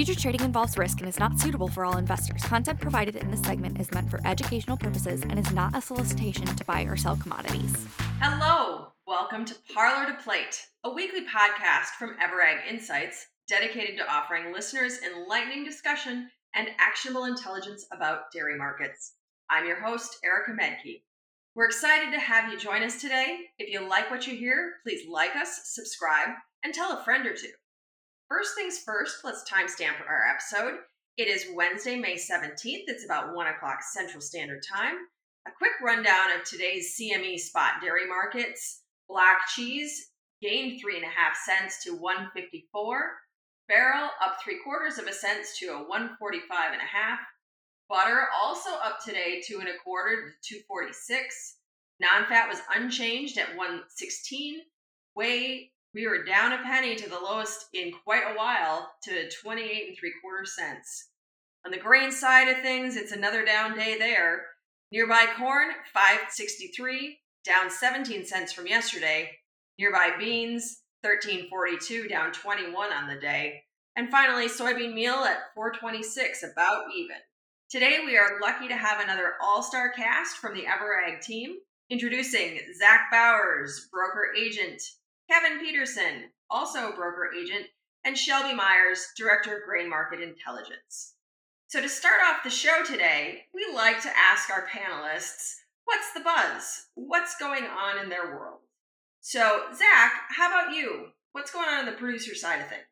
Future trading involves risk and is not suitable for all investors. Content provided in this segment is meant for educational purposes and is not a solicitation to buy or sell commodities. Hello, welcome to Parlor to Plate, a weekly podcast from Ever.Ag Insights dedicated to offering listeners enlightening discussion and actionable intelligence about dairy markets. I'm your host, Erica Maedke. We're excited to have you join us today. If you like what you hear, please like us, subscribe, and tell a friend or two. First things first, let's timestamp our episode. It is Wednesday, May 17th. It's about 1 o'clock Central Standard Time. A quick rundown of today's CME spot dairy markets. Black cheese gained three and a half cents to 154. Barrel up three quarters of a cent to a 145 and a half. Butter also up today two and a quarter to 246. Non-fat was unchanged at 116. Whey we were down a penny to the lowest in quite a while to 28 and three quarter cents. On the grain side of things, it's another down day there. Nearby corn, 563, down 17 cents from yesterday. Nearby beans, 1342, down 21 on the day. And finally, soybean meal at 426, about even. Today, we are lucky to have another all star cast from the Ever.Ag team. Introducing Zach Bowers, broker agent, Kevin Peterson, also a broker agent, and Shelby Myers, Director of Grain Market Intelligence. So, to start off the show today, we like to ask our panelists what's the buzz? What's going on in their world? So, Zach, how about you? What's going on on the producer side of things?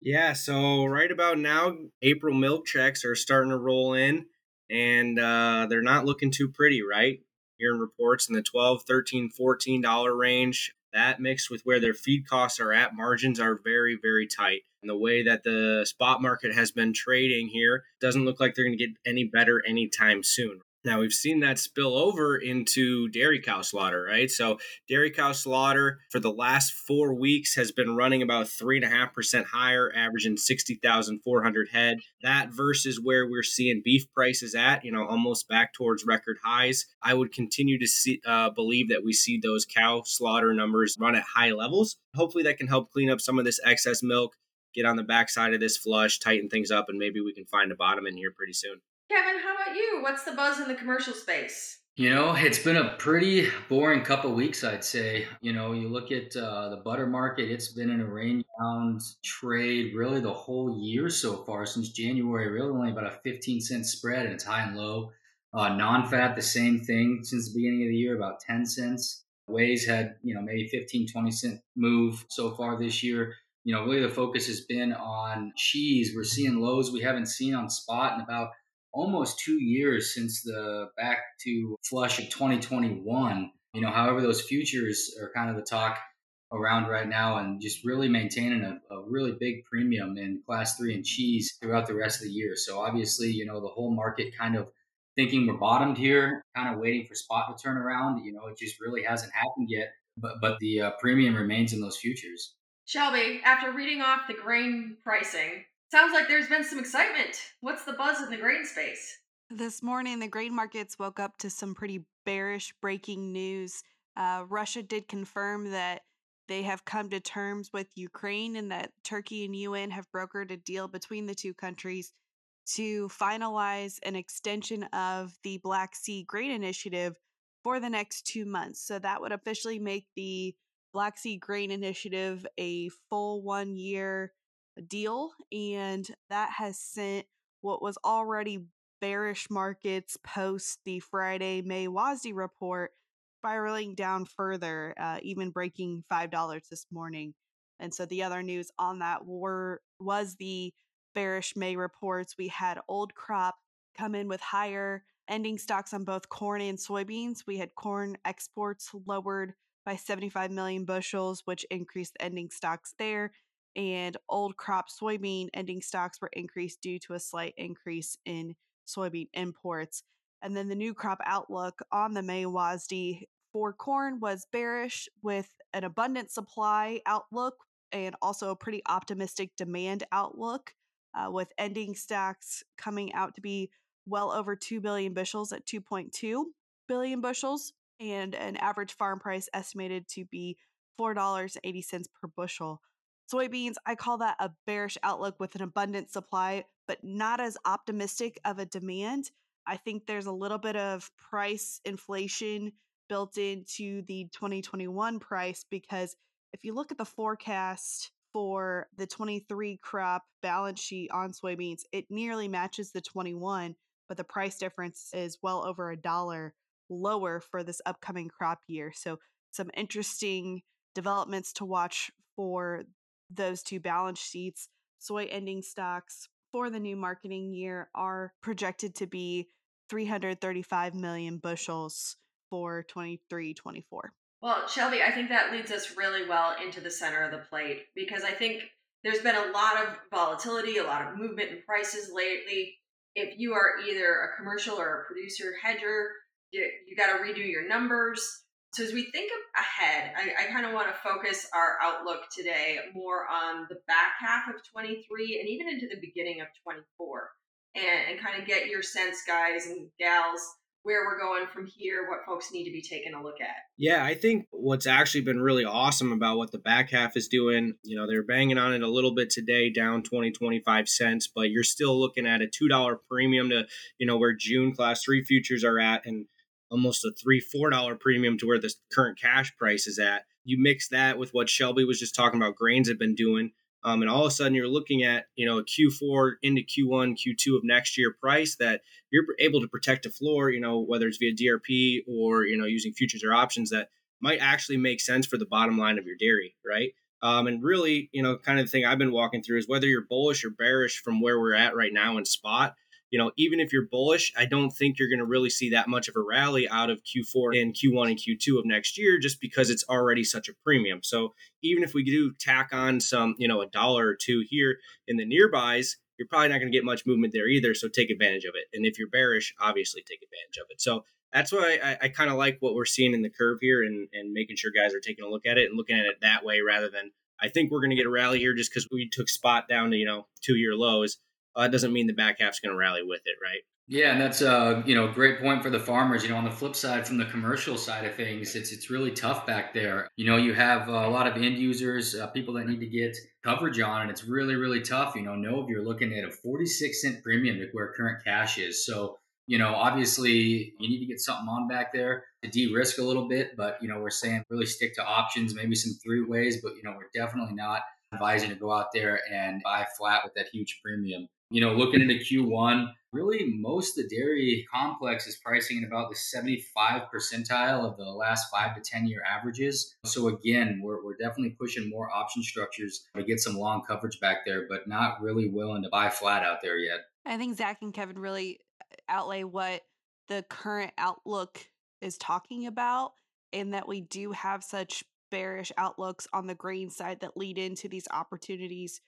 Yeah, so right about now, April milk checks are starting to roll in, and uh, they're not looking too pretty, right? Hearing reports in the 12 13 $14 range. That mixed with where their feed costs are at, margins are very, very tight. And the way that the spot market has been trading here doesn't look like they're going to get any better anytime soon. Now we've seen that spill over into dairy cow slaughter, right? So dairy cow slaughter for the last four weeks has been running about three and a half percent higher, averaging sixty thousand four hundred head. That versus where we're seeing beef prices at, you know, almost back towards record highs. I would continue to see, uh, believe that we see those cow slaughter numbers run at high levels. Hopefully, that can help clean up some of this excess milk, get on the backside of this flush, tighten things up, and maybe we can find a bottom in here pretty soon. Kevin, how about you? What's the buzz in the commercial space? You know, it's been a pretty boring couple weeks, I'd say. You know, you look at uh, the butter market, it's been in a range bound trade really the whole year so far since January, really only about a 15 cent spread, and it's high and low. Uh, non fat, the same thing since the beginning of the year, about 10 cents. Whey's had, you know, maybe 15, 20 cent move so far this year. You know, really the focus has been on cheese. We're seeing lows we haven't seen on spot in about almost two years since the back to flush of 2021. You know, however, those futures are kind of the talk around right now and just really maintaining a, a, really big premium in class three and cheese throughout the rest of the year. So obviously, you know, the whole market kind of thinking we're bottomed here, kind of waiting for spot to turn around. You know, it just really hasn't happened yet, but but the uh, premium remains in those futures. Shelby, after reading off the grain pricing, Sounds like there's been some excitement. What's the buzz in the grain space? This morning, the grain markets woke up to some pretty bearish breaking news. Uh, Russia did confirm that they have come to terms with Ukraine and that Turkey and UN have brokered a deal between the two countries to finalize an extension of the Black Sea Grain Initiative for the next two months. So that would officially make the Black Sea Grain Initiative a full one year deal, and that has sent what was already bearish markets post the Friday May WASDE report spiraling down further, uh, even breaking five dollars this morning. And so the other news on that were was the bearish May reports. We had old crop come in with higher ending stocks on both corn and soybeans. We had corn exports lowered by 75 million bushels, which increased ending stocks there and old crop soybean ending stocks were increased due to a slight increase in soybean imports. And then the new crop outlook on the May WASDE for corn was bearish with an abundant supply outlook and also a pretty optimistic demand outlook, uh, with ending stocks coming out to be well over 2 billion bushels at 2.2 billion bushels, and an average farm price estimated to be $4.80 per bushel. Soybeans, I call that a bearish outlook with an abundant supply, but not as optimistic of a demand. I think there's a little bit of price inflation built into the 2021 price because if you look at the forecast for the 23 crop balance sheet on soybeans, it nearly matches the 21, but the price difference is well over a dollar lower for this upcoming crop year. So, some interesting developments to watch for those two balance sheets. Soy ending stocks for the new marketing year are projected to be 335 million bushels for 23 24. Well, Shelby, I think that leads us really well into the center of the plate because I think there's been a lot of volatility, a lot of movement in prices lately. If you are either a commercial or a producer hedger, you, you got to redo your numbers. So as we think ahead, I, I kind of want to focus our outlook today more on the back half of 23 and even into the beginning of 24 and, and kind of get your sense, guys and gals, where we're going from here, what folks need to be taking a look at. Yeah, I think what's actually been really awesome about what the back half is doing, you know, they're banging on it a little bit today, down 20, 25 cents, but you're still looking at a $2 premium to, you know, where June class three futures are at and almost a three, $4 premium to where the current cash price is at. You mix that with what Shelby was just talking about, grains have been doing um, and all of a sudden, you're looking at you know a Q4 into Q1, Q2 of next year price that you're able to protect a floor. You know whether it's via DRP or you know using futures or options that might actually make sense for the bottom line of your dairy, right? Um, and really, you know, kind of the thing I've been walking through is whether you're bullish or bearish from where we're at right now in spot you know, even if you're bullish, I don't think you're going to really see that much of a rally out of Q4 and Q1 and Q2 of next year just because it's already such a premium. So even if we do tack on some, you know, a dollar or two here in the nearbys, you're probably not going to get much movement there either. So take advantage of it. And if you're bearish, obviously take advantage of it. So that's why I, I kind of like what we're seeing in the curve here and, and making sure guys are taking a look at it and looking at it that way rather than I think we're going to get a rally here just because we took spot down to, you know, two year lows uh, that doesn't mean the back half's going to rally with it, right? Yeah, and that's a uh, you know great point for the farmers. You know, on the flip side, from the commercial side of things, it's it's really tough back there. You know, you have a lot of end users, uh, people that need to get coverage on, and it's really really tough. You know, if you're looking at a 46 cent premium to where current cash is. So you know, obviously you need to get something on back there to de-risk a little bit. But you know, we're saying really stick to options, maybe some three ways. But you know, we're definitely not advising to go out there and buy flat with that huge premium you know, looking into Q1, really most of the dairy complex is pricing in about the 75 percentile of the last five to 10 year averages. So again, we're, we're definitely pushing more option structures to get some long coverage back there, but not really willing to buy flat out there yet. I think Zach and Kevin really uh, outlay what the current outlook is talking about, and that we do have such bearish outlooks on the grain side that lead into these opportunities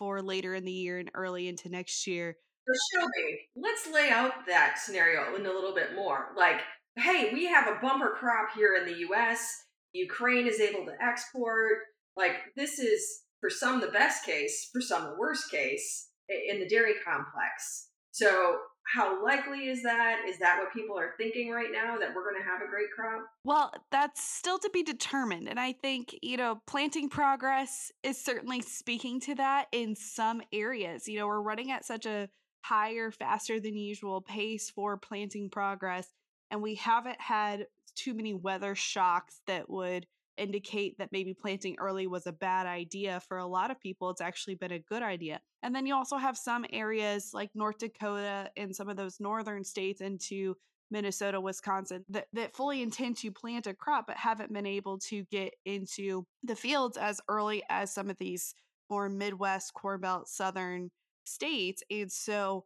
for later in the year and early into next year. So Shelby, let's lay out that scenario in a little bit more. Like, hey, we have a bumper crop here in the US. Ukraine is able to export. Like, this is for some the best case, for some the worst case in the dairy complex. So how likely is that? Is that what people are thinking right now that we're going to have a great crop? Well, that's still to be determined. And I think, you know, planting progress is certainly speaking to that in some areas. You know, we're running at such a higher, faster than usual pace for planting progress. And we haven't had too many weather shocks that would indicate that maybe planting early was a bad idea for a lot of people it's actually been a good idea. And then you also have some areas like north dakota and some of those northern states into minnesota wisconsin that, that fully intend to plant a crop but haven't been able to get into the fields as early as some of these more midwest corn belt southern states. And so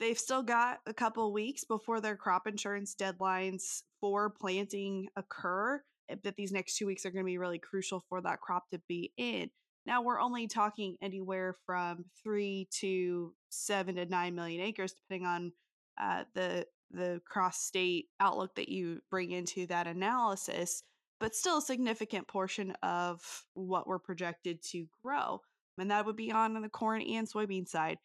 they've still got a couple weeks before their crop insurance deadlines for planting occur that these next two weeks are going to be really crucial for that crop to be in. Now we're only talking anywhere from three to seven to nine million acres, depending on uh, the the cross state outlook that you bring into that analysis, but still a significant portion of what we're projected to grow, and that would be on the corn and soybean side.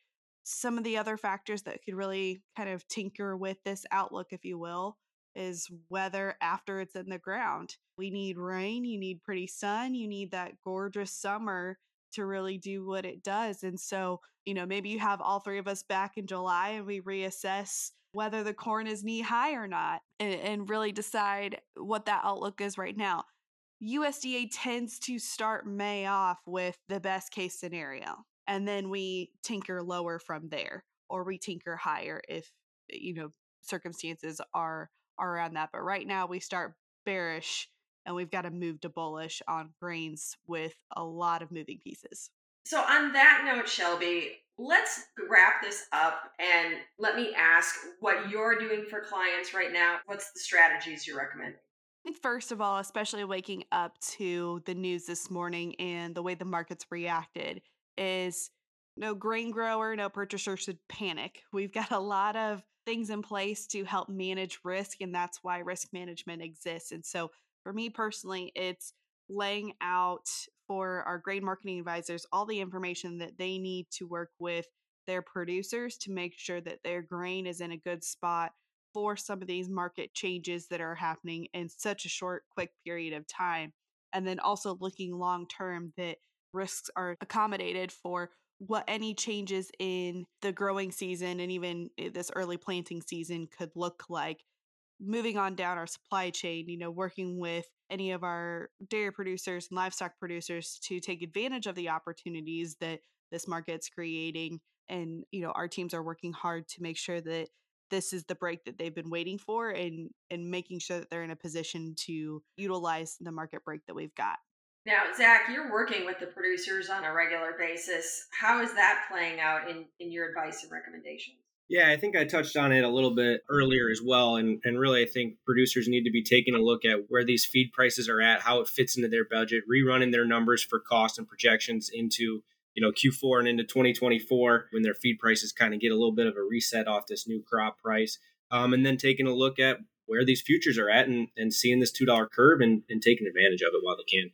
Some of the other factors that could really kind of tinker with this outlook, if you will, is weather after it's in the ground. We need rain, you need pretty sun, you need that gorgeous summer to really do what it does. And so, you know, maybe you have all three of us back in July and we reassess whether the corn is knee high or not and, and really decide what that outlook is right now. USDA tends to start May off with the best case scenario, and then we tinker lower from there, or we tinker higher if you know circumstances are are around that. But right now we start bearish, and we've got to move to bullish on grains with a lot of moving pieces. So on that note, Shelby, let's wrap this up and let me ask what you're doing for clients right now. What's the strategies you're recommending? First of all, especially waking up to the news this morning and the way the markets reacted, is no grain grower, no purchaser should panic. We've got a lot of things in place to help manage risk, and that's why risk management exists. And so, for me personally, it's laying out for our grain marketing advisors all the information that they need to work with their producers to make sure that their grain is in a good spot for some of these market changes that are happening in such a short, quick period of time. And then also looking long term that risks are accommodated for what any changes in the growing season and even eh, this early planting season could look like. Moving on down our supply chain, you know, working with any of our dairy producers and livestock producers to take advantage of the opportunities that this market's creating. And, you know, our teams are working hard to make sure that this is the break that they've been waiting for and and making sure that they're in a position to utilize the market break that we've got. Now, Zach, you're working with the producers on a regular basis. How is that playing out in, in your advice and recommendations? Yeah, I think I touched on it a little bit earlier as well. And, and really, I think producers need to be taking a look at where these feed prices are at, how it fits into their budget, rerunning their numbers for cost and projections into you know Q4 and into 2024 when their feed prices kind of get a little bit of a reset off this new crop price, um, and then taking a look at where these futures are at and, and seeing this two dollar curve and, and taking advantage of it while they can.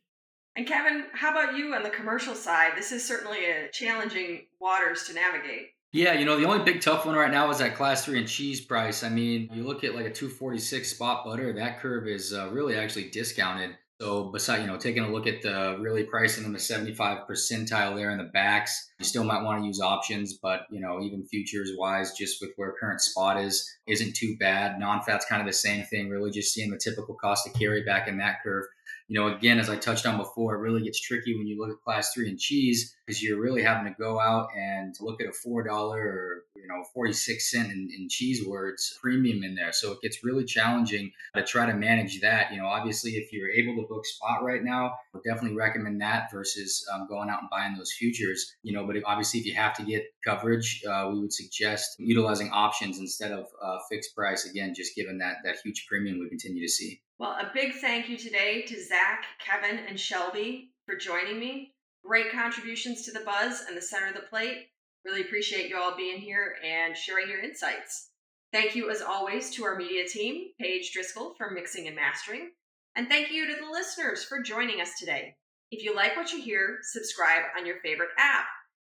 And Kevin, how about you on the commercial side? This is certainly a challenging waters to navigate. Yeah, you know, the only big tough one right now is that class three and cheese price. I mean, you look at like a 246 spot butter, that curve is uh, really actually discounted so besides, you know, taking a look at the really pricing in the 75 percentile there in the backs, you still might want to use options, but you know, even futures wise, just with where current spot is, isn't too bad. Non-fat's kind of the same thing, really just seeing the typical cost to carry back in that curve you know, again, as I touched on before, it really gets tricky when you look at class three and cheese because you're really having to go out and look at a four dollar or you know forty six cent in, in, cheese words premium in there. So it gets really challenging to try to manage that. You know, obviously, if you're able to book spot right now, I definitely recommend that versus um, going out and buying those futures. You know, but obviously, if you have to get coverage, uh, we would suggest utilizing options instead of uh, fixed price. Again, just given that that huge premium we continue to see. Well, a big thank you today to Zach, Kevin, and Shelby for joining me. Great contributions to the buzz and the center of the plate. Really appreciate you all being here and sharing your insights. Thank you, as always, to our media team, Paige Driscoll for mixing and mastering. And thank you to the listeners for joining us today. If you like what you hear, subscribe on your favorite app.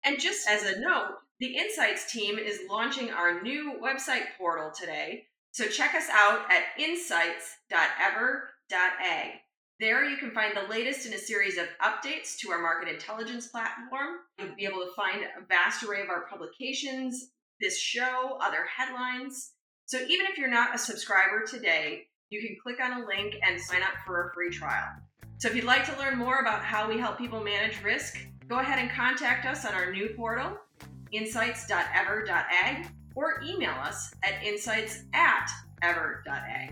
And just as a note, the Insights team is launching our new website portal today so check us out at insights.ever.ag. There you can find the latest in a series of updates to our market intelligence platform. You'll be able to find a vast array of our publications, this show, other headlines. So even if you're not a subscriber today, you can click on a link and sign up for a free trial. So if you'd like to learn more about how we help people manage risk, go ahead and contact us on our new portal, insights.ever.ag or email us at insights at ever.a.